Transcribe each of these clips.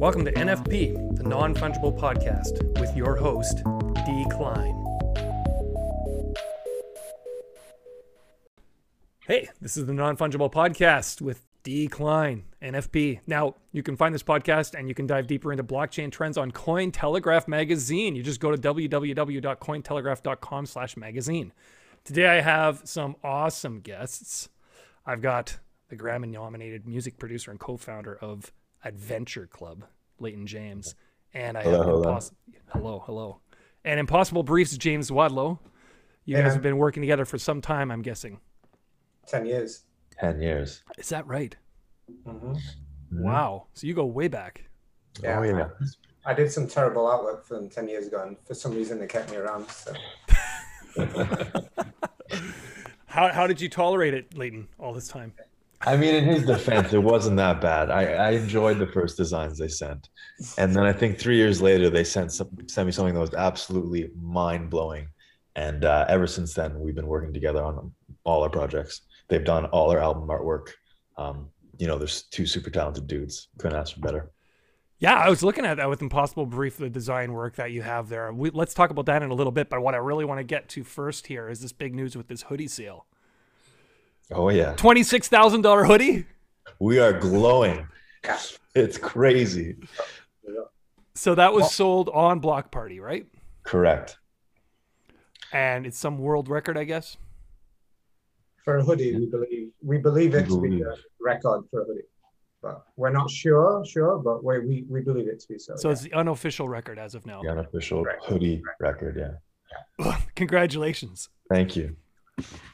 Welcome to NFP, the non fungible podcast, with your host, D. Klein. Hey, this is the non fungible podcast with D. Klein, NFP. Now, you can find this podcast and you can dive deeper into blockchain trends on Cointelegraph magazine. You just go to www.cointelegraph.com slash magazine. Today I have some awesome guests. I've got the Grammy nominated music producer and co-founder of Adventure Club, Leighton James. And I Hello, have hello. Imposs- hello, hello. And Impossible Briefs, James Wadlow. You Hey, guys have been working together for some time, I'm guessing. 10 years. 10 years. Is that right? hmm Wow. So you go way back. Yeah. Oh, yeah. I did some terrible artwork for them 10 years ago, and for some reason they kept me around. So. How, how did you tolerate it, Leighton, all this time? I mean, in his defense, it wasn't that bad. I, I enjoyed the first designs they sent. And then I think three years later, they sent, some, sent me something that was absolutely mind blowing. And uh, ever since then, we've been working together on all our projects. They've done all our album artwork. Um, you know, there's two super talented dudes. Couldn't ask for better. Yeah, I was looking at that with Impossible Brief, the design work that you have there. We, let's talk about that in a little bit. But what I really want to get to first here is this big news with this hoodie sale. Oh, yeah. $26,000 hoodie. We are glowing. It's crazy. So that was sold on Block Party, right? Correct. And it's some world record, I guess. For a hoodie, we believe we believe it to be a record for a hoodie. But we're not sure, sure, but we, we, we believe it to be so. So yeah. it's the unofficial record as of now. The unofficial Correct. hoodie record. Yeah. Congratulations. Thank you.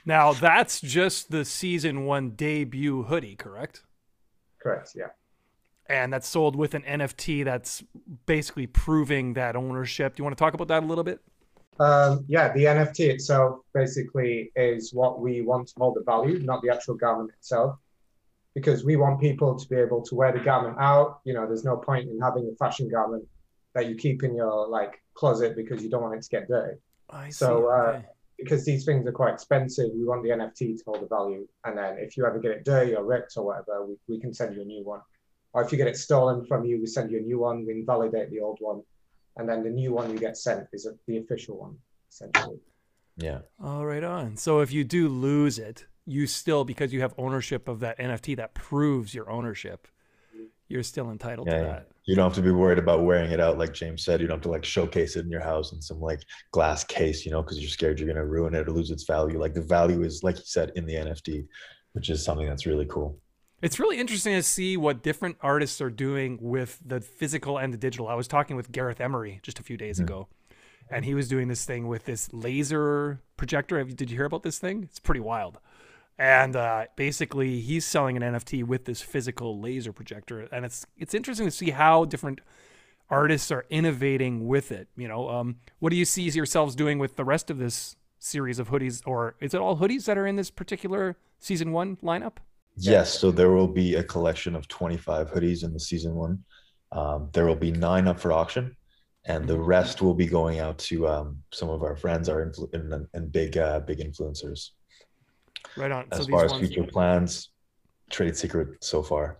Now, that's just the season one debut hoodie, correct? correct. Yeah. And that's sold with an NFT that's basically proving that ownership. Do you want to talk about that a little bit? Um, yeah, the NFT itself basically is what we want to hold the value, not the actual garment itself. Because we want people to be able to wear the garment out. You know, there's no point in having a fashion garment that you keep in your like closet because you don't want it to get dirty. I So, uh. Because these things are quite expensive, we want the NFT to hold the value. And then if you ever get it dirty or ripped or whatever, we, we can send you a new one. Or if you get it stolen from you, we send you a new one, we invalidate the old one. And then the new one you get sent is the official one, essentially. Yeah. All right on. So if you do lose it, you still because you have ownership of that NFT that proves your ownership, you're still entitled Yeah, to that. You don't have to be worried about wearing it out, like James said. You don't have to like showcase it in your house in some like glass case, you know, because you're scared you're gonna ruin it or lose its value. Like the value is, like you said, in the NFT, which is something that's really cool. It's really interesting to see what different artists are doing with the physical and the digital. I was talking with Gareth Emery just a few days Mhm. ago, and he was doing this thing with this laser projector. Did you hear about this thing? It's pretty wild. And uh, basically, he's selling an NFT with this physical laser projector, and it's it's interesting to see how different artists are innovating with it. You know, um, what do you see yourselves doing with the rest of this series of hoodies, or is it all hoodies that are in this particular season one lineup? Yes, so there will be a collection of 25 hoodies in the season one. Um, there will be nine up for auction, and the rest will be going out to um, some of our friends, our influ- and, and big uh, big influencers. Right on. As so far these as ones, future plans, trade secret so far.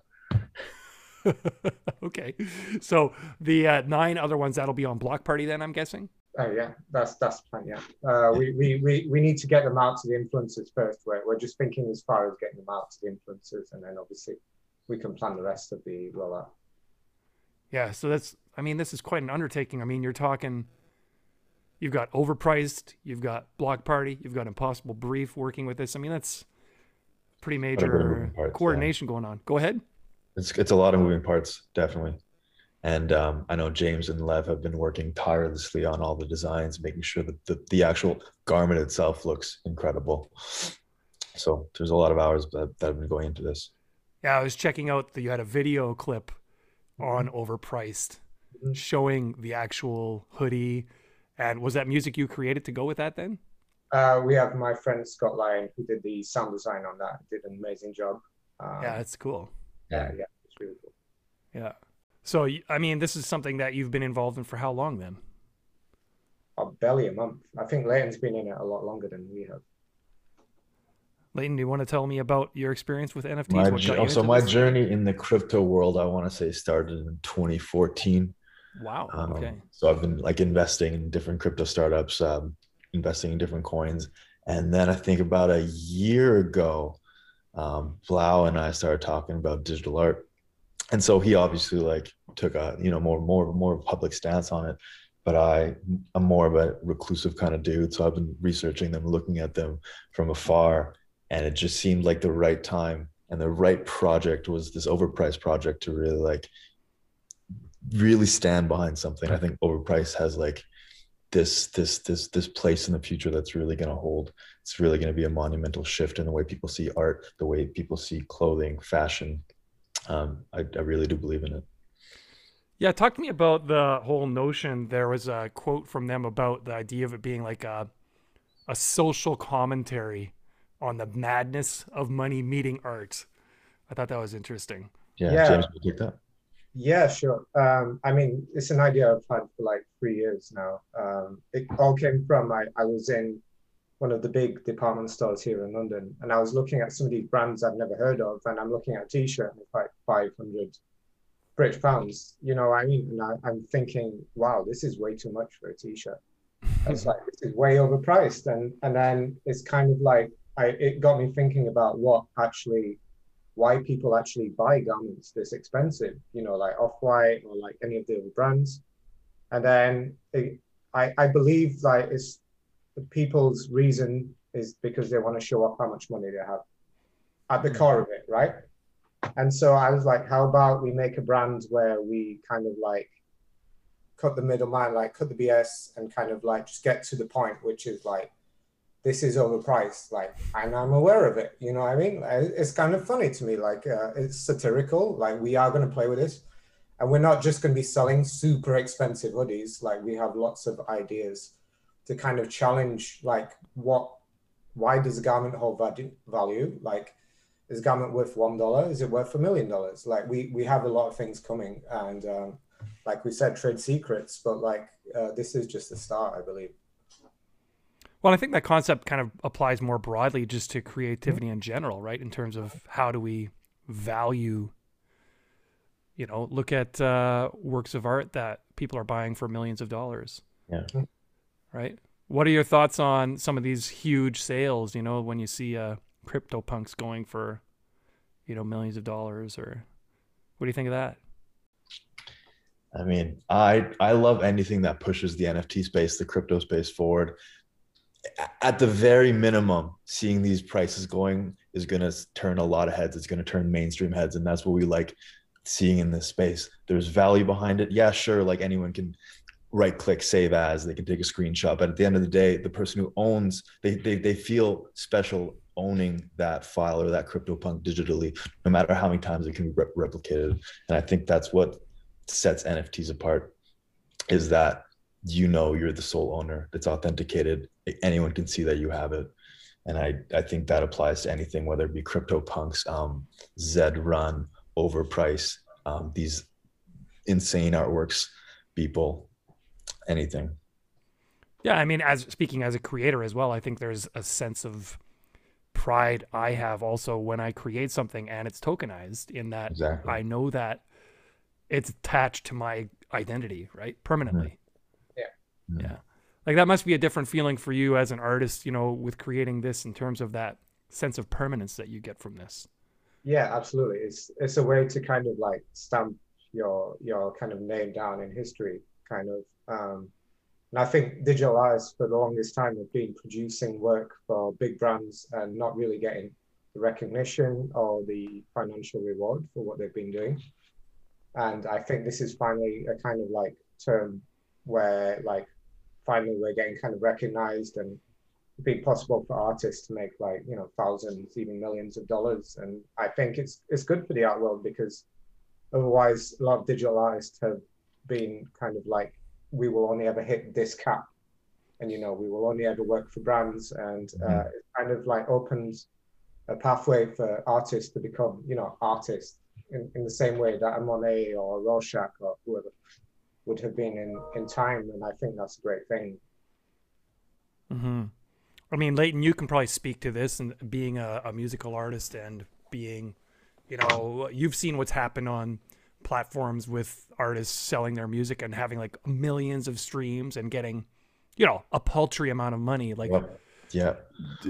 okay. So the uh, nine other ones that'll be on Block Party then, I'm guessing. Oh yeah, that's that's the plan. Yeah, uh, we, we we we need to get them out to the influencers first. We're we're just thinking as far as getting them out to the influencers, and then obviously we can plan the rest of the rollout. Yeah. So that's. I mean, this is quite an undertaking. I mean, you're talking. You've got overpriced. You've got Block Party. You've got Impossible Brief working with this. I mean, that's pretty a bit of major parts, yeah. coordination going on. Go ahead. It's it's a lot of moving parts, definitely. And um, I know James and Lev have been working tirelessly on all the designs, making sure that the, the actual garment itself looks incredible. So there's a lot of hours that, that have been going into this. Yeah, I was checking out that you had a video clip on Overpriced Mhm. showing the actual hoodie. And was that music you created to go with that then? Uh, we have my friend Scott Lyon who did the sound design on that. Did an amazing job. Um, yeah, that's cool. yeah, yeah, it's really cool. Yeah. So, I mean, this is something that you've been involved in for how long then? Oh, barely a month. I think Leighton's been in it a lot longer than we have. Leighton, do you want to tell me about your experience with NFTs? My, What got you oh, so into my this? journey in the crypto world, I want to say, started in 2014. Wow. Um, Okay. So I've been like investing in different crypto startups, um, investing in different coins, and then I think about a year ago, um, Blau and I started talking about digital art, and so he obviously like took a you know more more more public stance on it, but I I'm more of a reclusive kind of dude, so I've been researching them, looking at them from afar, and it just seemed like the right time and the right project was this overpriced project to really like really stand behind something. I think overpriced has like this this this this place in the future that's really going to hold. It's really going to be a monumental shift in the way people see art, the way people see clothing, fashion. Um, I, I really do believe in it. Yeah, talk to me about the whole notion. There was a quote from them about the idea of it being like a a social commentary on the madness of money meeting art. I thought that was interesting. Yeah, Yeah. James, will take that. Yeah, sure. Um, I mean, it's an idea I've had for like three years now. Um, it all came from I, I was in one of the big department stores here in London, and I was looking at some of these brands I've never heard of, and I'm looking at a T-shirt and it's like 500 British pounds. You know I mean? And I, I'm thinking, wow, this is way too much for a T-shirt. It's like, this is way overpriced, and and then it's kind of like I it got me thinking about what actually why people actually buy garments this expensive, you know, like Off White or like any of the other brands. And then it, I, I believe like it's the people's reason is because they want to show off how much money they have at the mm. core of it, right? And so I was like, how about we make a brand where we kind of like cut the middleman, like cut the BS and kind of like just get to the point, which is like, this is overpriced like and i'm aware of it you know what i mean? It's kind of funny to me like uh, it's satirical like we are going to play with this and we're not just going to be selling super expensive hoodies like we have lots of ideas to kind of challenge like what why does a garment hold value value? Like is a garment worth one dollar? Is it worth a million dollars? Like we we have a lot of things coming and um, like we said trade secrets but like uh, this is just the start i believe Well, I think that concept kind of applies more broadly just to creativity in general, right? In terms of how do we value, you know, look at uh, works of art that people are buying for millions of dollars. Yeah. Right. What are your thoughts on some of these huge sales? You know, when you see uh, crypto punks going for, you know, millions of dollars, or what do you think of that? I mean, I I love anything that pushes the NFT space, the crypto space forward. At the very minimum, seeing these prices going is going to turn a lot of heads. It's going to turn mainstream heads, and that's what we like seeing in this space. There's value behind it. Yeah, sure. Like anyone can right click save as they can take a screenshot but at the end of the day the person who owns they they, they feel special owning that file or that CryptoPunk digitally no matter how many times it can be re- replicated and i think that's what sets nfts apart is that you know you're the sole owner it's authenticated anyone can see that you have it and i i think that applies to anything whether it be CryptoPunks um zed run overprice um, these insane artworks people anything Yeah, I mean, as speaking as a creator as well, I think there's a sense of pride I have also when I create something and it's tokenized in that exactly I know that it's attached to my identity, right? Permanently. Yeah. Mhm. Yeah. Like that must be a different feeling for you as an artist, you know, with creating this in terms of that sense of permanence that you get from this. Yeah, absolutely. It's it's a way to kind of like stamp your your kind of name down in history, kind of. Um, and I think digital artists for the longest time have been producing work for big brands and not really getting the recognition or the financial reward for what they've been doing. And I think this is finally a kind of like term where like finally we're getting kind of recognized and be possible for artists to make like you know thousands even millions of dollars. And i think it's it's good for the art world because otherwise a lot of digital artists have been kind of like we will only ever hit this cap. And you know we will only ever work for brands and uh, it kind of like opens a pathway for artists to become you know artists in, in the same way that a monet or a rorschach or whoever would have been in in time and i think that's a great thing Mm-hmm. I mean, Leighton, you can probably speak to this and being a, a musical artist and being, you know, you've seen what's happened on platforms with artists selling their music and having like millions of streams and getting, you know, a paltry amount of money. Like, Yep. Yeah.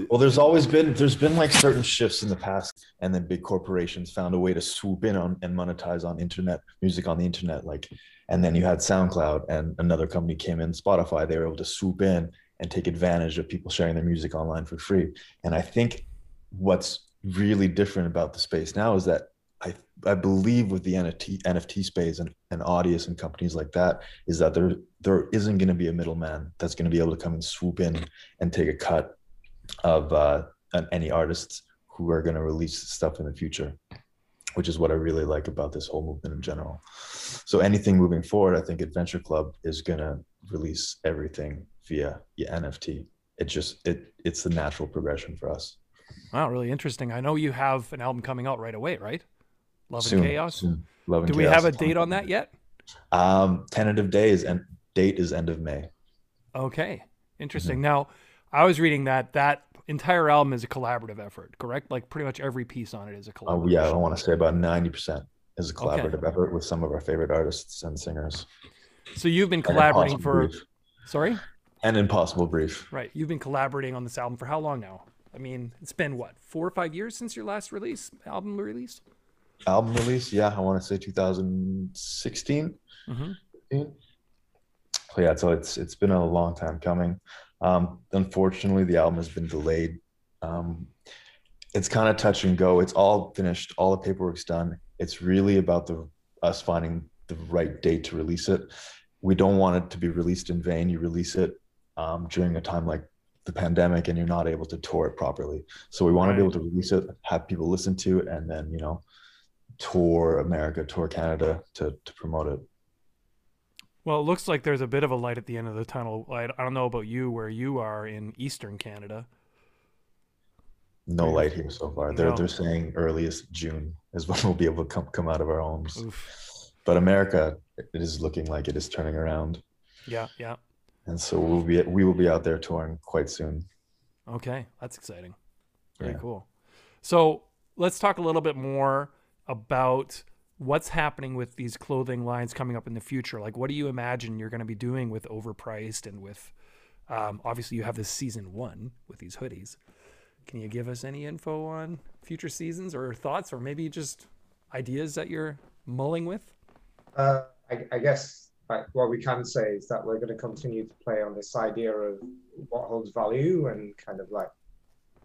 Well, there's always been there's been like certain shifts in the past, and then big corporations found a way to swoop in on and monetize on internet music on the internet. Like, and then you had SoundCloud, and another company came in, Spotify. They were able to swoop in and take advantage of people sharing their music online for free. And I think what's really different about the space now is that I believe with the NFT NFT space and, and Audius and companies like that is that there there isn't going to be a middleman that's going to be able to come and swoop in and take a cut of uh, any artists who are going to release stuff in the future, which is what I really like about this whole movement in general. So anything moving forward, I think Adventure Club is going to release everything via, via NFT. It just it it's the natural progression for us. Wow, really interesting. I know you have an album coming out right away, right? Love Soon, and Chaos. soon. Love and Do we have a date on that yet? Um, tentative day is and date is end of May. Okay, interesting. Mm-hmm. Now, I was reading that that entire album is a collaborative effort, correct? Like pretty much every piece on it is a Oh collaboration. yeah, I want to say about ninety percent is a Okay. collaborative effort with some of our favorite artists and singers. So you've been collaborating for Brief. sorry, an Impossible Brief. right? You've been collaborating on this album for how long now? I mean, it's been what four or five years since your last release album release. Album release, yeah, I want to say 2016. Mm-hmm. So yeah, so it's it's been a long time coming. Um, unfortunately, the album has been delayed. Um, it's kind of touch and go. It's all finished. All the paperwork's done. It's really about the us finding the right date to release it. We don't want it to be released in vain. You release it um, during a time like the pandemic, and you're not able to tour it properly. So we want to be able to release it, have people listen to it, and then you know, tour America, tour Canada to to promote it. Well, it looks like there's a bit of a light at the end of the tunnel. I, I don't know about you, where you are in Eastern Canada. No light here so far. They're No. they're saying earliest June is when we'll be able to come come out of our homes. Oof. But America, it is looking like it is turning around, Yeah, yeah. and so we'll be we will be out there touring quite soon. Okay, that's exciting. Very Yeah. cool. So let's talk a little bit more about what's happening with these clothing lines coming up in the future. Like, what do you imagine you're going to be doing with overpriced and with? Um, obviously, you have this season one with these hoodies. Can you give us any info on future seasons or thoughts, or maybe just ideas that you're mulling with? Uh, I, I guess what we can say is that we're going to continue to play on this idea of what holds value and kind of like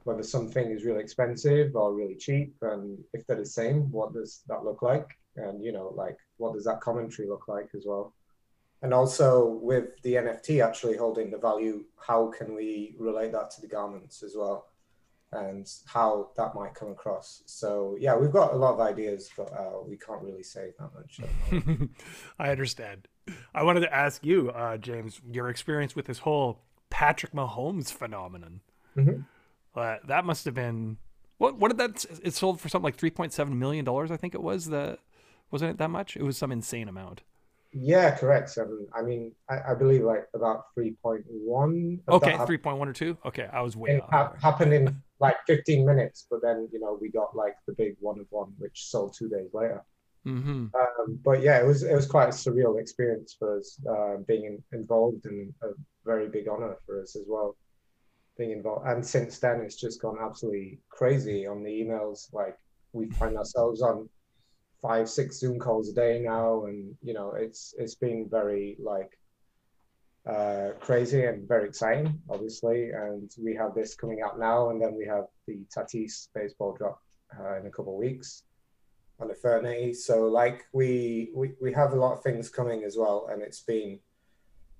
whether something is really expensive or really cheap, and if they're the same, what does that look like? And you know, like what does that commentary look like as well? And also with the NFT actually holding the value, how can we relate that to the garments as well? and how that might come across. So yeah, we've got a lot of ideas, but uh, we can't really say that much. at the moment. I understand. I wanted to ask you, uh, James, your experience with this whole Patrick Mahomes phenomenon. Mhm. That must have been what? What did that? It sold for something like three point seven million dollars. I think it was. The wasn't it that much? It was some insane amount. yeah, correct. Seven. I mean, I, I believe like about three point one. Okay, three point one or two. Okay, I was way It ha- happened in like 15 minutes, but then you know we got like the big one of one, which sold two days later. Mm-hmm. Um, but yeah, it was it was quite a surreal experience for us uh, being in, involved and a very big honor for us as well being involved. And since then, it's just gone absolutely crazy on the emails. Like we find ourselves on five, six Zoom calls a day now, and you know it's it's been very like uh, crazy and very exciting, obviously. And we have this coming out now, and then we have the Tatis baseball drop uh, in a couple of weeks on the Ethernity. So like we, we we have a lot of things coming as well, and it's been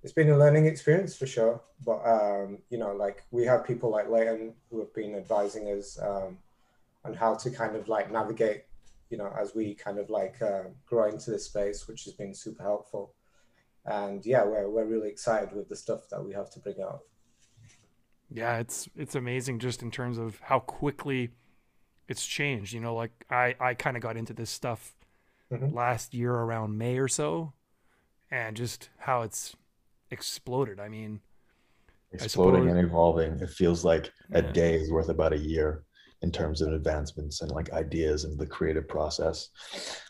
it's been a learning experience for sure. But um, you know, like we have people like Leighton who have been advising us um, on how to kind of like navigate, you know, as we kind of like uh, grow into this space, which has been super helpful. And yeah, we're we're really excited with the stuff that we have to bring out. Yeah, it's it's amazing just in terms of how quickly it's changed. You know, like I I kind of got into this stuff Mhm. last year around May or so, and just how it's exploded. I mean, exploding suppose. and evolving. It feels like a day is worth about a year in terms of advancements and like ideas and the creative process.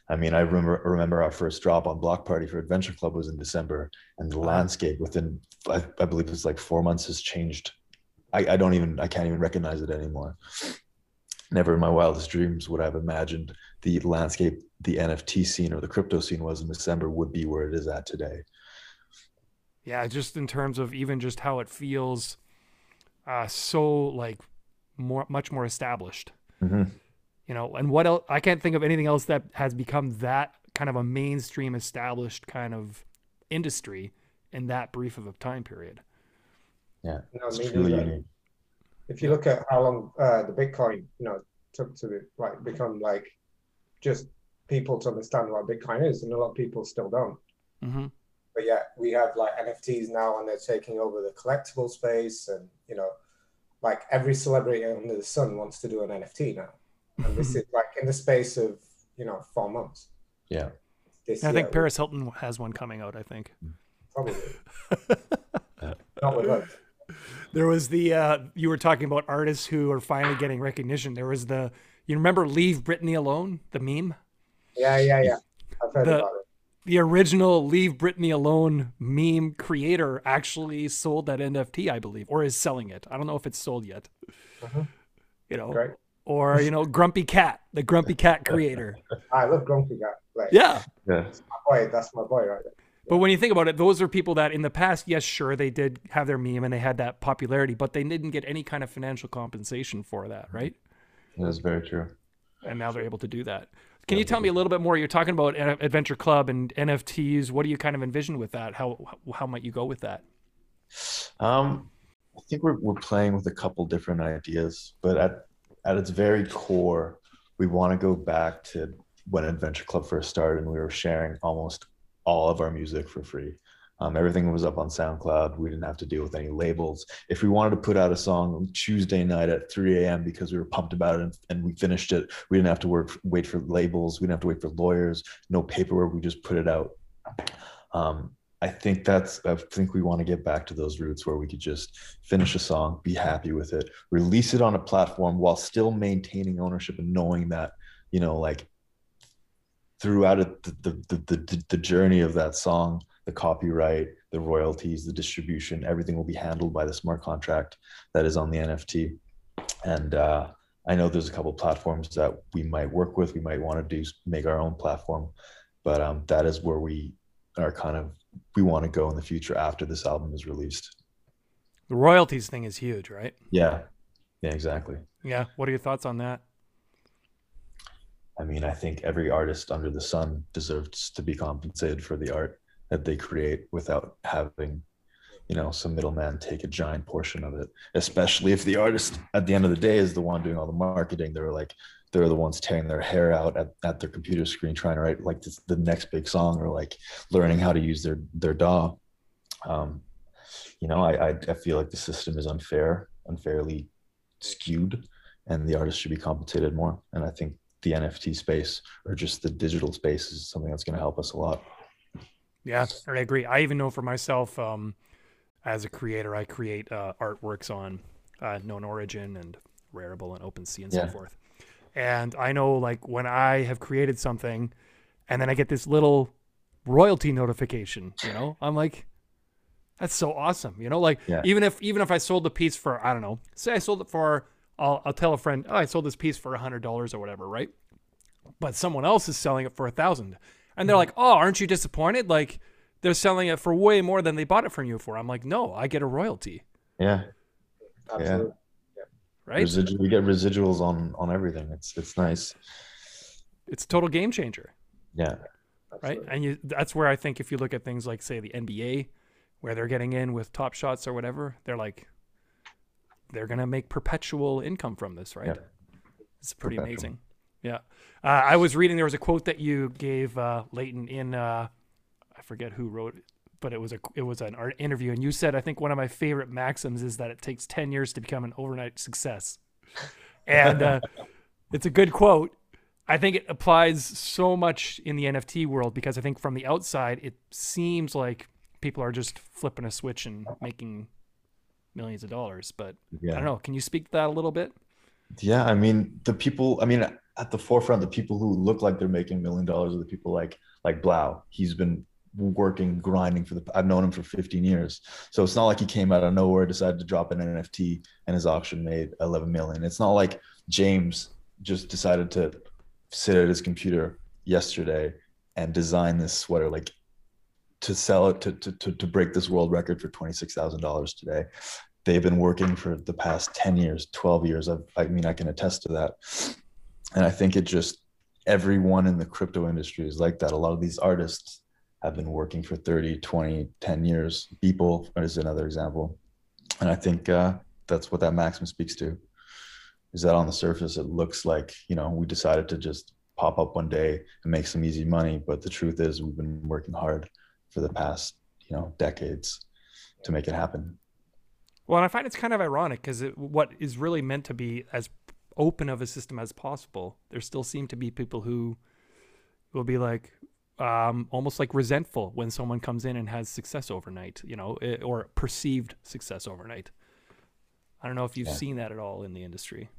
I mean, I remember remember our first drop on Block Party for Adventure Club was in December, and the landscape within I, I believe it's like four months has changed. I, I don't even I can't even recognize it anymore. Never in my wildest dreams would I have imagined the landscape, the NFT scene or the crypto scene was in December would be where it is at today. Yeah, just in terms of even just how it feels, uh, so like more, much more established. Mhm. You know, and what else? I can't think of anything else that has become that kind of a mainstream established kind of industry in that brief of a time period. No, It's me truly unique. if you look at how long uh, the Bitcoin, you know, took to like become like just people to understand what Bitcoin is, and a lot of people still don't. Mm-hmm. But yeah, we have like NFTs now, and they're taking over the collectible space, and you know, like every celebrity under the sun wants to do an NFT now, and this is like in the space of you know four months. Yeah. This I think year, Paris Hilton has one coming out. I think probably not with us. there was the uh, you were talking about artists who are finally getting recognition. There was the you remember "Leave Britney Alone" the meme. Yeah, yeah, yeah. I've heard The- about it. The original "Leave Britney Alone" meme creator actually sold that NFT, I believe, or is selling it. I don't know if it's sold yet. Mhm. You know, Great. or you know, Grumpy Cat, the Grumpy Cat creator. I love Grumpy Cat. Like, Yeah, Yeah. my boy, that's my boy right there. but when you think about it, those are people that in the past, yes, sure, they did have their meme and they had that popularity, but they didn't get any kind of financial compensation for that, right? That's very true. and now they're able to do that. Can you tell me a little bit more? You're talking about Adventure Club and NFTs. What do you kind of envision with that? How how might you go with that? Um, I think we're we're playing with a couple different ideas, but at at its very core, we want to go back to when Adventure Club first started, and we were sharing almost all of our music for free. Um, everything was up on SoundCloud. We didn't have to deal with any labels. If we wanted to put out a song on Tuesday night at 3 a.m. because we were pumped about it and, and we finished it, we didn't have to work wait for labels. We didn't have to wait for lawyers. No paperwork. We just put it out. Um, I think that's I think we want to get back to those roots where we could just finish a song, be happy with it, release it on a platform while still maintaining ownership and knowing that, you know, like throughout it, the the the, the, the journey of that song, the copyright, the royalties, the distribution, everything will be handled by the smart contract that is on the NFT. And uh, I know there's a couple platforms that we might work with. We might want to do make our own platform, but um, that is where we are kind of we want to go in the future after this album is released. The royalties thing is huge, right? Yeah, yeah, exactly. Yeah. What are your thoughts on that? I mean, I think every artist under the sun deserves to be compensated for the art that they create without having, you know, some middleman take a giant portion of it. Especially if the artist at the end of the day is the one doing all the marketing. They're like, they're the ones tearing their hair out at, at their computer screen trying to write like this, the next big song or like learning how to use their their DAW. Um, you know, I, I I feel like the system is unfair, unfairly skewed, and the artist should be compensated more. And I think the NFT space or just the digital space is something that's going to help us a lot. Yeah, I agree. I even know for myself, um, as a creator, I create uh, artworks on uh, Known Origin and Rarible and OpenSea and so forth. And I know, like, when I have created something, and then I get this little royalty notification, you know, I'm like, that's so awesome, you know. Like, Yeah. even if even if I sold the piece for I don't know, say I sold it for, I'll I'll tell a friend, oh, I sold this piece for a hundred dollars or whatever, right? But someone else is selling it for a thousand, and they're mm-hmm. like, oh, aren't you disappointed? Like, they're selling it for way more than they bought it from you for. I'm like, no, I get a royalty, Yeah, Absolutely. right? Residual, we get residuals on on everything. It's it's nice. It's a total game changer. Yeah, right? And you, that's where I think if you look at things like, say, the NBA, where they're getting in with top shots or whatever, they're like, they're gonna make perpetual income from this, right? Yeah. It's pretty Perpetual. amazing. Yeah, uh, I was reading there was a quote that you gave uh, Leighton in, uh, I forget who wrote it, but it was a it was an art interview, and you said I think one of my favorite maxims is that it takes ten years to become an overnight success, and uh, it's a good quote. I think it applies so much in the NFT world because I think from the outside it seems like people are just flipping a switch and making millions of dollars. But Yeah. I don't know. Can you speak to that a little bit? Yeah, I mean, the people, I mean, at the forefront, the people who look like they're making million dollars are the people like like Blau. He's been working, grinding for the I've known him for 15 years. So it's not like he came out of nowhere, decided to drop an NFT and his auction made 11 million. It's not like James just decided to sit at his computer yesterday and design this sweater like to sell it to to to, to break this world record for $26,000 today they've been working for the past 10 years 12 years I've, i mean i can attest to that and i think it just everyone in the crypto industry is like that. A lot of these artists have been working for 30 20 10 years. Beeple is another example. And i think uh, that's what that maxim speaks to is that on the surface it looks like you know we decided to just pop up one day and make some easy money. But the truth is we've been working hard for the past you know decades to make it happen. Well, and I find it's kind of ironic because what is really meant to be as open of a system as possible, there still seem to be people who will be like um, almost like resentful when someone comes in and has success overnight, you know, eh, or perceived success overnight. I don't know if you've Yeah. seen that at all in the industry.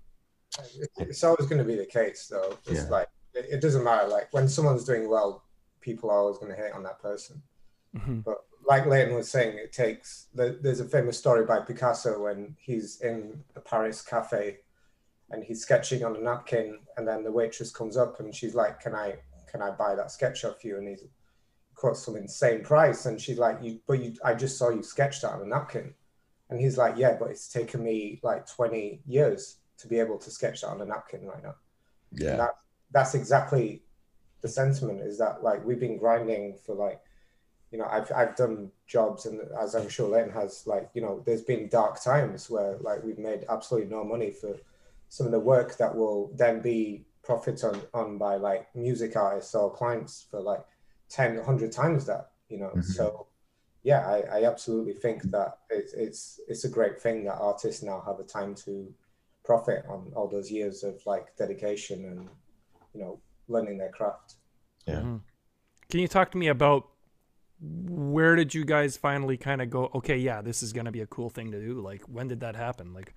It's, it's always going to be the case, though. It's Yeah. like it, it doesn't matter. Like when someone's doing well, people are always going to hate on that person. hmm But like Leighton was saying, it takes. There's a famous story by Picasso when he's in a Paris cafe, and he's sketching on a napkin, and then the waitress comes up and she's like, "Can I can I buy that sketch off you?" And he's quotes some insane price, and she's like, "You but you I just saw you sketch that on a napkin," and he's like, "Yeah, but it's taken me like 20 years to be able to sketch that on a napkin right now." yeah that that's exactly the sentiment is that like we've been grinding for like you know I've I've done jobs and as I'm sure Leighton has like you know there's been dark times where like we've made absolutely no money for some of the work that will then be profit on on by like music artists or clients for like 10 100 times that you know Mhm. so yeah I, I absolutely think that it's it's it's a great thing that artists now have a time to profit on all those years of like dedication and you know learning their craft Yeah. Mhm. Can you talk to me about where did you guys finally kind of go? Okay, yeah, this is going to be a cool thing to do. Like, when did that happen? Like,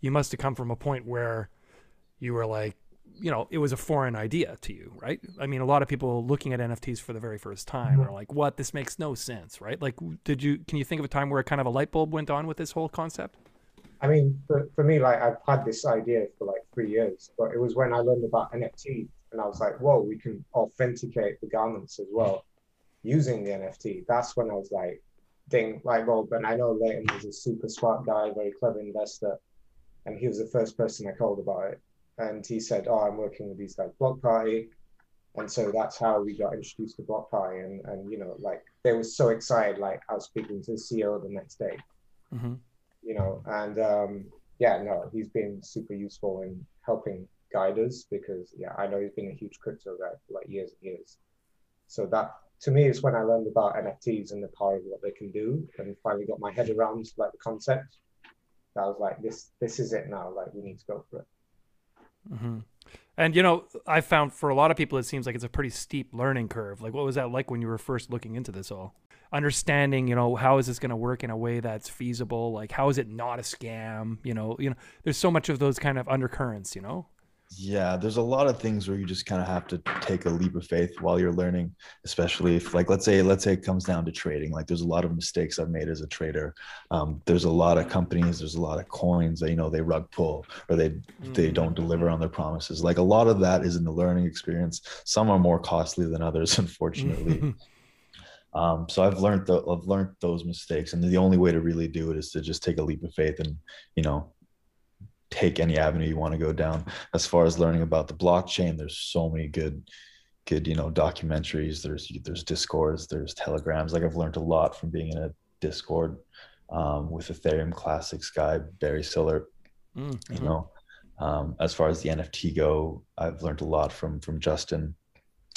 you must have come from a point where you were like, you know, it was a foreign idea to you, right? I mean, a lot of people looking at NFTs for the very first time mm-hmm. are like, "What? This makes no sense," right? Like, did you? Can you think of a time where kind of a light bulb went on with this whole concept? I mean, for, for me, like I've had this idea for like three years, but it was when I learned about NFT and I was like, whoa, we can authenticate the garments as well using the NFT. That's when I was like, ding, light bulb. And I know Leighton is a super smart guy, very clever investor. And he was the first person I called about it. And he said, oh, I'm working with these guys, Block Party. And so that's how we got introduced to Block Party. And, and you know, like they were so excited. Like I was speaking to the CEO the next day Mm-hmm. you know, and um, yeah, no, he's been super useful in helping guide us because yeah, I know he's been a huge crypto guy for like years and years. So that to me is when I learned about NFTs and the power of what they can do, and finally got my head around like the concept. I was like, this this is it now. Like we need to go for it. hmm And you know, I found for a lot of people, it seems like it's a pretty steep learning curve. Like, what was that like when you were first looking into this all? Understanding, you know, how is this going to work in a way that's feasible? Like, how is it not a scam? You know, you know, there's so much of those kind of undercurrents. You know. Yeah, there's a lot of things where you just kind of have to take a leap of faith while you're learning, especially if like let's say let's say it comes down to trading. Like there's a lot of mistakes I've made as a trader. Um, there's a lot of companies, there's a lot of coins that you know they rug pull or they they Mm. don't deliver on their promises. Like a lot of that is in the learning experience. Some are more costly than others, unfortunately. Um, so I've learned the, I've learned those mistakes, and the only way to really do it is to just take a leap of faith and you know take any avenue you want to go down. As far as learning about the blockchain, there's so many good good you know documentaries. There's there's discords, there's telegrams. Like I've learned a lot from being in a Discord um, with Ethereum Classics guy Barry Silbert Mm, you mhm. know um, as far as the nft go i've learned a lot from from justin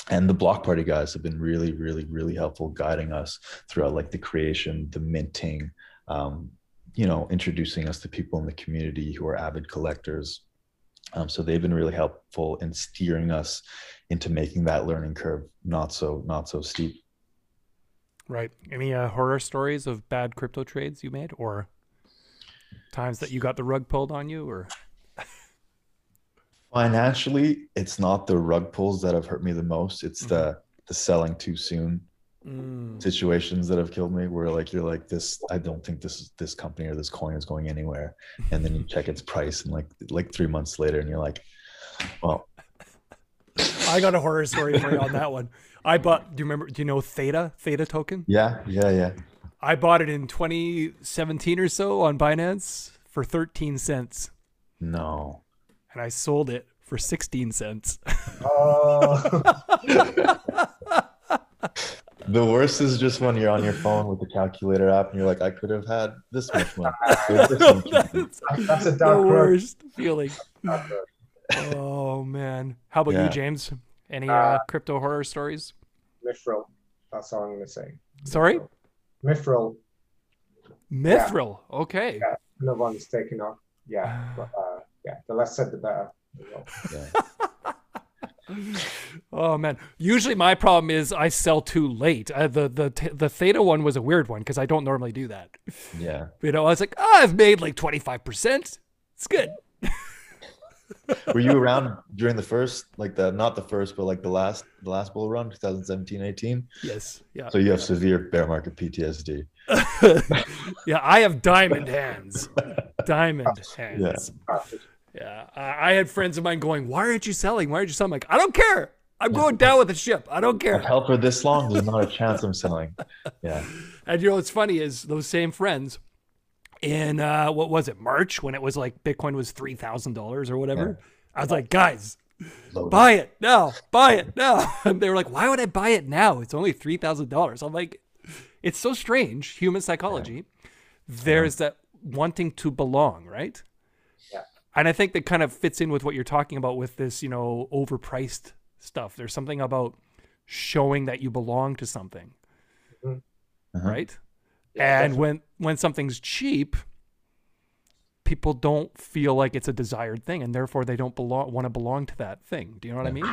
and the block party guys have been really really really helpful guiding us throughout like the creation the minting um, you know introducing us to people in the community who are avid collectors um, so they've been really helpful in steering us into making that learning curve not so not so steep Right. Any uh, horror stories of bad crypto trades you made, or Times that you got the rug pulled on you, or Financially, it's not the rug pulls that have hurt me the most. It's the Mm-hmm. the selling too soon Mm, situations that have killed me where like you're like this i don't think this this company or this coin is going anywhere and then you check its price and like like three months later and you're like well I got a horror story for you on that one. I bought. Do you remember? Do you know Theta? Theta token. yeah yeah yeah I bought it in 2017 or so on Binance for 13 cents, no and I sold it for 16 cents. Oh, the worst is just when you're on your phone with the calculator app and you're like i could have had this much money with this much. That's that's a the dark road. worst feeling. Oh man. How about Yeah. you, James? Any uh, Uh, crypto horror stories? Mithril. That's all I'm gonna say. Sorry, Mithril. Mithril. Okay. Yeah. Another one's taking off. Yeah, but uh, yeah, the less said, the better. yeah. Oh man. Usually my problem is I sell too late. Uh, the the the Theta one was a weird one because I don't normally do that. yeah You know, I was like, oh, I've made like 25 percent. It's good. were you around during the first like the not the first but like the last the last bull run 2017 18 Yes. Yeah. so you have severe bear market ptsd yeah. I have diamond hands. Diamond hands. Yeah. I, I had friends of mine going, "Why aren't you selling? Why aren't you selling?" I'm like, I don't care. I'm going down with the ship. I don't care. I've held for this long there's not a chance i'm selling yeah And you know what's funny is those same friends in uh, what was it March when it was like Bitcoin was three thousand dollars or whatever. I was like, guys, Loaded. buy it now, buy it now. And they were like, why would I buy it now? It's only three thousand dollars. I'm like, it's so strange, human psychology. There's that wanting to belong, right? Yeah. And I think that kind of fits in with what you're talking about with this, you know, overpriced stuff. There's something about showing that you belong to something, Uh-huh. right? Yeah, and when when something's cheap, people don't feel like it's a desired thing, and therefore they don't belong want to belong to that thing. Do you know what I mean?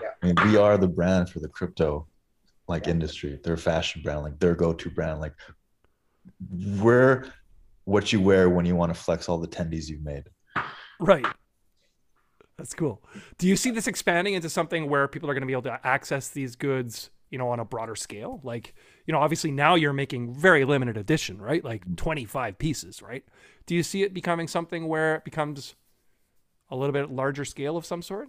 Yeah. I mean, we are the brand for the crypto like industry. They're a fashion brand, like their go-to brand. Like we're what you wear when you want to flex all the tendies you've made. Right. That's cool. Do you see this expanding into something where people are going to be able to access these goods, you know, on a broader scale? Like, you know, obviously now you're making very limited edition, right? Like 25 pieces, right? Do you see it becoming something where it becomes a little bit larger scale of some sort?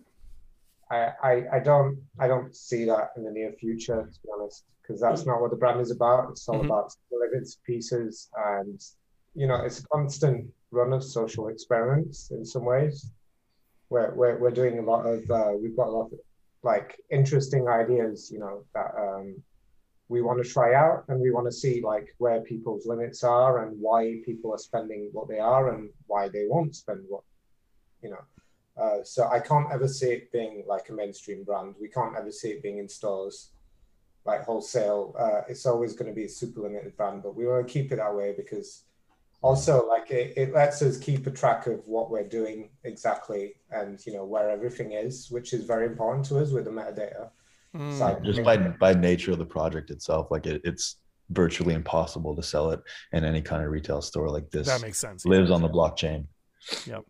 I, I, I don't I don't see that in the near future, to be honest, because that's not what the brand is about. It's all Mhm. about delivered pieces, and you know, it's constant run of social experiments in some ways. We're we're, we're doing a lot of uh, we've got a lot of like interesting ideas, you know, that um, we want to try out, and we want to see like where people's limits are and why people are spending what they are and why they won't spend what, you know. Uh, so I can't ever see it being like a mainstream brand. We can't ever see it being in stores, like wholesale. Uh, it's always going to be a super limited brand, but we want to keep it that way because also like it, it lets us keep a track of what we're doing exactly and you know where everything is, which is very important to us with the metadata. Mm. side. Just by by nature of the project itself, like it, it's virtually impossible to sell it in any kind of retail store like this. That makes sense. lives on the blockchain. Yep.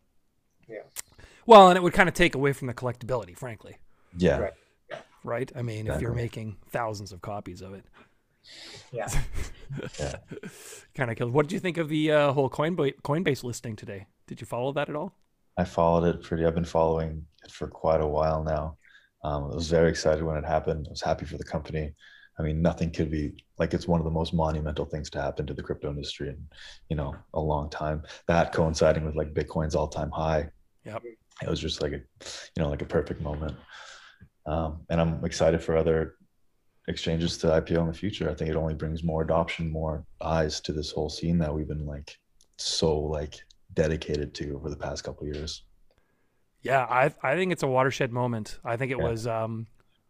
Yeah. Well, and it would kind of take away from the collectability, frankly, Yeah. Right. right? I mean, if you're making thousands of copies of it, Yeah. Yeah. kind of killed. What did you think of the uh, whole Coinbase Coinbase listing today? Did you follow that at all? I followed it pretty. I've been following it for quite a while now. Um, I was very excited when it happened. I was happy for the company. I mean, nothing could be like it's one of the most monumental things to happen to the crypto industry in, you know, a long time. That coinciding with like Bitcoin's all-time high. Yep. It was just like a, you know, like a perfect moment. Um, and I'm excited for other exchanges to IPO in the future. I think it only brings more adoption, more eyes to this whole scene that we've been like so like dedicated to over the past couple of years. Yeah, I I think it's a watershed moment. I think it Yeah. was um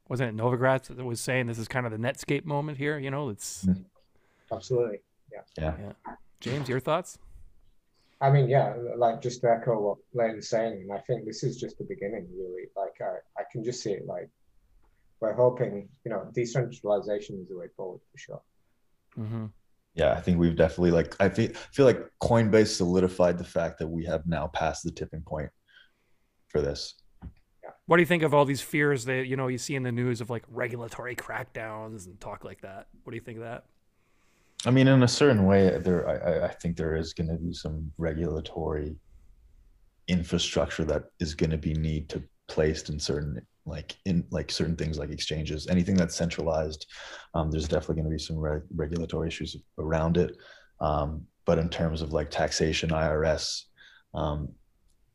wasn't it Novogratz that was saying this is kind of the Netscape moment here, you know, it's Mhm. Absolutely. Yeah. Yeah. James, your thoughts? I mean, yeah, like just to echo what Leighton's saying, and I think this is just the beginning, really. Like, I, I can just see it like we're hoping, you know, decentralization is the way forward for sure. Mm-hmm. yeah, I think we've definitely like I feel feel like Coinbase solidified the fact that we have now passed the tipping point for this. What do you think of all these fears that you know you see in the news of like regulatory crackdowns and talk like that? What do you think of that? I mean, in a certain way, there I, I think there is going to be some regulatory infrastructure that is going to be need to placed in certain like in like certain things like exchanges anything that's centralized um, there's definitely going to be some reg- regulatory issues around it. Um, but in terms of like taxation irs um,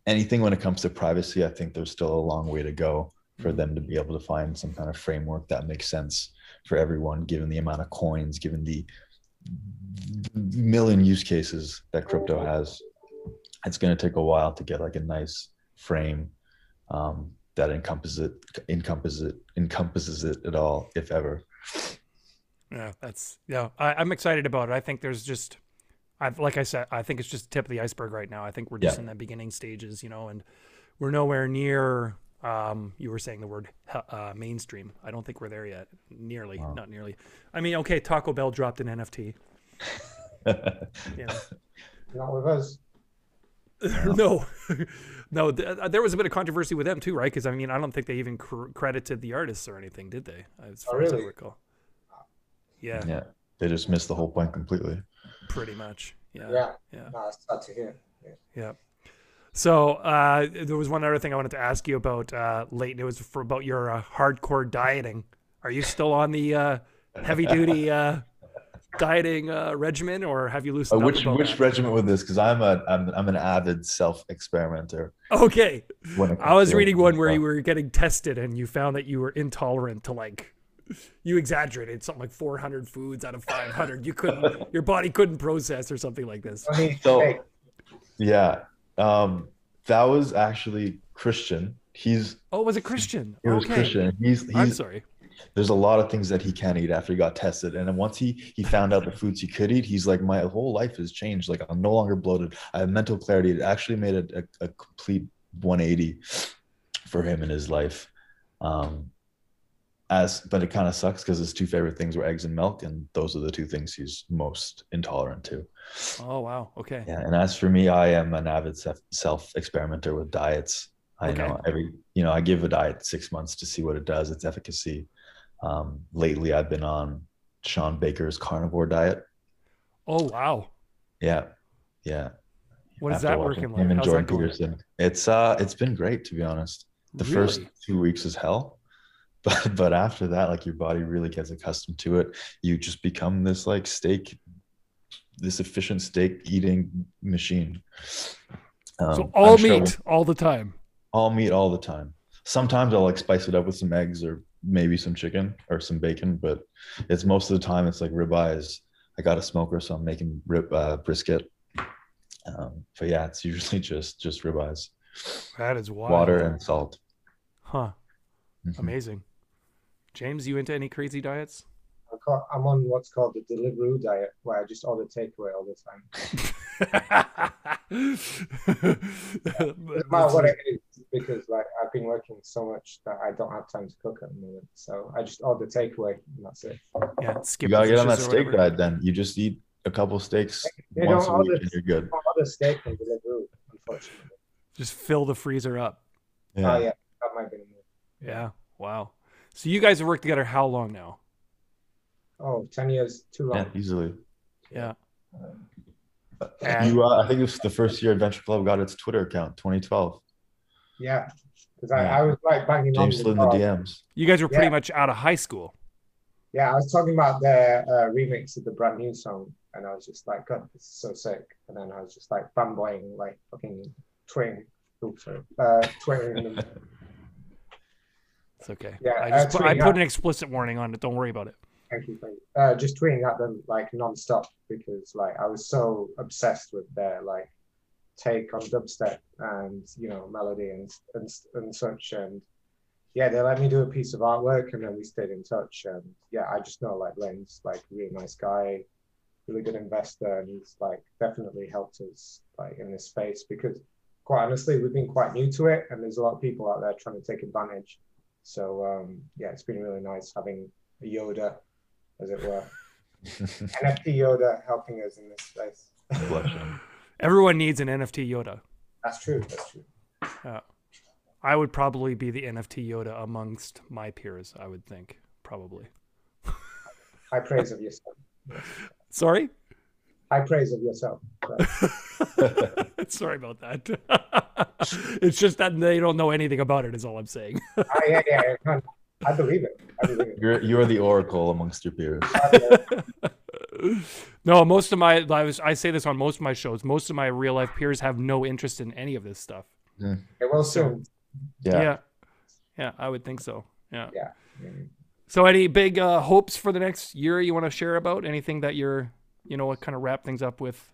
anything when it comes to privacy i think there's still a long way to go for them to be able to find some kind of framework that makes sense for everyone given the amount of coins given the million use cases that crypto has. It's going to take a while to get like a nice frame um, that encompasses it encompasses it encompasses it at all, if ever. Yeah, that's yeah. I, am excited about it. I think there's just, I've like I said, I think it's just the tip of the iceberg right now. I think we're just yeah. in the beginning stages, you know, and we're nowhere near. Um, you were saying the word uh, mainstream. I don't think we're there yet. Nearly, wow. not nearly. I mean, okay, Taco Bell dropped an NFT. yeah. Not with us. no, no. Th- uh, there was a bit of controversy with them too, right? Because I mean, I don't think they even cr- credited the artists or anything, did they? As far oh, really? as I recall. Yeah. Yeah. They just missed the whole point completely. Pretty much. Yeah. Yeah. Yeah. No, it's to hear. Yeah. yeah. So uh, there was one other thing I wanted to ask you about, uh, Leighton. It was for about your uh, hardcore dieting. Are you still on the uh, heavy duty uh, dieting uh, regimen, or have you loosened uh, which up? Which regimen with this? Because I'm a I'm, I'm an avid self experimenter. Okay, I was reading one where you were getting tested and you found that you were intolerant to like you exaggerated something like 400 foods out of 500 you couldn't your body couldn't process or something like this so yeah um that was actually christian he's oh was it christian it was okay. christian he's, he's i'm sorry there's a lot of things that he can't eat after he got tested. And then once he he found out the foods he could eat, he's like, my whole life has changed. Like I'm no longer bloated. I have mental clarity. It actually made a, a, a complete 180 for him in his life. Um, as but it kind of sucks because his two favorite things were eggs and milk, and those are the two things he's most intolerant to. Oh wow, okay. Yeah, and as for me, I am an avid self experimenter with diets. I okay. know every you know I give a diet six months to see what it does, its efficacy, um, lately, I've been on Shawn Baker's carnivore diet. Oh wow! Yeah, yeah. What is that working like? Him and Jordan Peterson. It's uh, it's been great to be honest. The really? first two weeks is hell, but but after that, like your body really gets accustomed to it. You just become this like steak, this efficient steak eating machine. Um, so all I'm meat sure all the time. All meat all the time. Sometimes I'll like spice it up with some eggs or maybe some chicken or some bacon, but it's most of the time it's like ribeyes. I got a smoker, so I'm making rib uh, brisket. Um, but yeah, it's usually just just ribeyes. That is wild. Water and salt. Huh. Mm-hmm. Amazing. James, you into any crazy diets? I'm on what's called the Deliveroo diet, where I just order takeaway all the time. no matter what it is, because like I've been working so much that I don't have time to cook at the moment. So I just order takeaway and that's it. Yeah, skip. You gotta get on that steak diet then. You just eat a couple steaks they once a week and you're good. Order steak from Deliveroo, unfortunately. Just fill the freezer up. Yeah. Oh yeah, that might be Yeah. Wow. So you guys have worked together how long now? Oh, 10 years too long. Yeah, easily. Yeah. And you, uh, I think it was the first year Adventure Club got its Twitter account, 2012. Yeah, because I, I, was like banging James on in the DMs. You guys were pretty yeah. much out of high school. Yeah, I was talking about the uh, remix of the brand new song, and I was just like, God, this is so sick. And then I was just like fanboying, like fucking twitting, oops, uh, twittering. it's okay. Yeah, I just uh, put, I put an explicit warning on it. Don't worry about it. Thank you, thank you. Uh, just tweeting at them like nonstop because like I was so obsessed with their like take on dubstep and you know melody and and, and such. And yeah they let me do a piece of artwork and then we stayed in touch. And yeah I just know like Lane's like really nice guy really good investor and he's like definitely helped us like in this space because quite honestly we've been quite new to it and there's a lot of people out there trying to take advantage. So um yeah it's been really nice having a Yoda as it were. NFT Yoda helping us in this space. Everyone needs an NFT Yoda. That's true. That's true. I would probably be the NFT Yoda amongst my peers. I would think probably. High praise of yourself. Sorry. High praise of yourself. Right. Sorry about that. it's just that they don't know anything about it. Is all I'm saying. Ah, yeah, yeah, yeah. I believe it. I believe it. You're you're the oracle amongst your peers. no, most of my I, was, I say this on most of my shows. Most of my real life peers have no interest in any of this stuff. It will soon. Yeah. yeah, Yeah, I would think so. Yeah. Yeah. So, any big uh, hopes for the next year you want to share about? Anything that you're, you know, what kind of wrap things up with?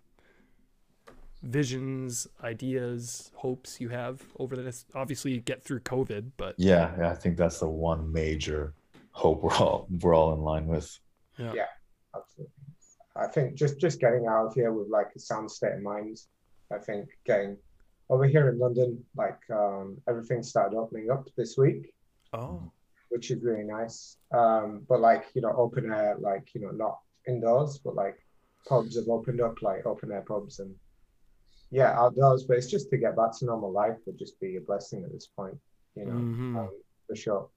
Visions, ideas, hopes you have over the next. Obviously, you get through COVID, but Yeah, yeah, I think that's the one major hope we're all we're all in line with. yeah, Yeah. Absolutely. I think just just getting out of here with like a sound state of mind. I think getting over here in London, like um, everything started opening up this week, Oh, which is really nice. Um, but like you know, open air, like you know, not indoors, but like pubs have opened up, like open air pubs, and yeah, outdoors. But it's just to get back to normal life would just be a blessing at this point, you know, Mhm. um, for sure.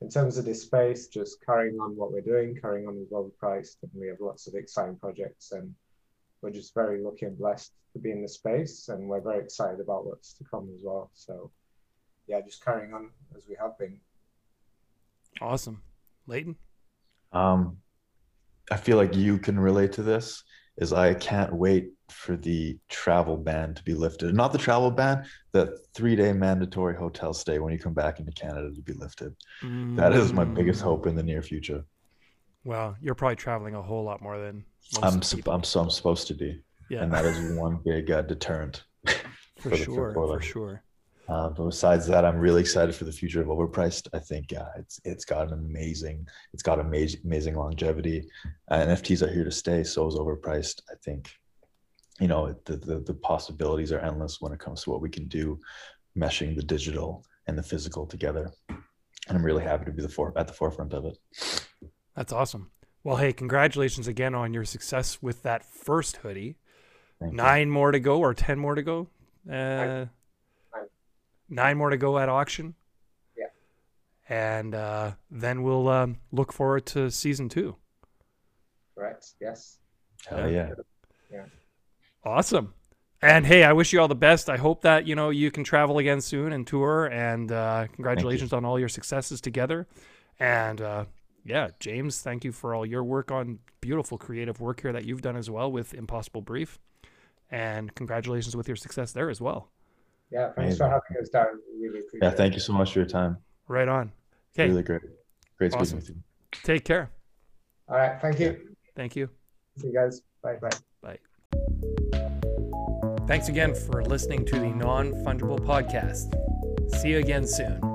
In terms of this space, just carrying on what we're doing, carrying on with overpriced, and we have lots of exciting projects, and we're just very lucky and blessed to be in the space, and we're very excited about what's to come as well. So, yeah, just carrying on as we have been. awesome, Leighton. Um, I feel like you can relate to this. Is I can't wait for the travel ban to be lifted. Not the travel ban, the three-day mandatory hotel stay when you come back into Canada to be lifted. That is my biggest Mm. hope in the near future. Well, you're probably traveling a whole lot more than most I'm sup- I'm so I'm supposed to be, yeah, and that is one big uh, deterrent. for, the- sure, for for sure. Uh, but besides that, I'm really excited for the future of overpriced. I think uh, it's it's got an amazing, it's got amazing amazing longevity. Uh, NFTs are here to stay. So is overpriced. I think, you know, the, the the possibilities are endless when it comes to what we can do, meshing the digital and the physical together. And I'm really happy to be the for, at the forefront of it. That's awesome. Well, hey, congratulations again on your success with that first hoodie. Thank you. Nine more to go, or ten more to go. Uh, Nine. nine more to go at auction. Yeah. And uh, then we'll um, look forward to season two. Correct. Yes. Hell yeah. Awesome. And hey, I wish you all the best. I hope that you know you can travel again soon and tour. And uh, congratulations on all your successes together. And uh, yeah, James, thank you for all your work on beautiful creative work here that you've done as well with Impossible Brief. And congratulations with your success there as well. Yeah. Thanks for having us, Darren. Really appreciate Yeah. it. Thank you so much for your time. Right on. Okay, Really great. Great speaking with you. take care. All right. Thank you. Thank you. See you guys. Bye. Bye. Bye. Thanks again for listening to the Non Fungible Podcast. See you again soon.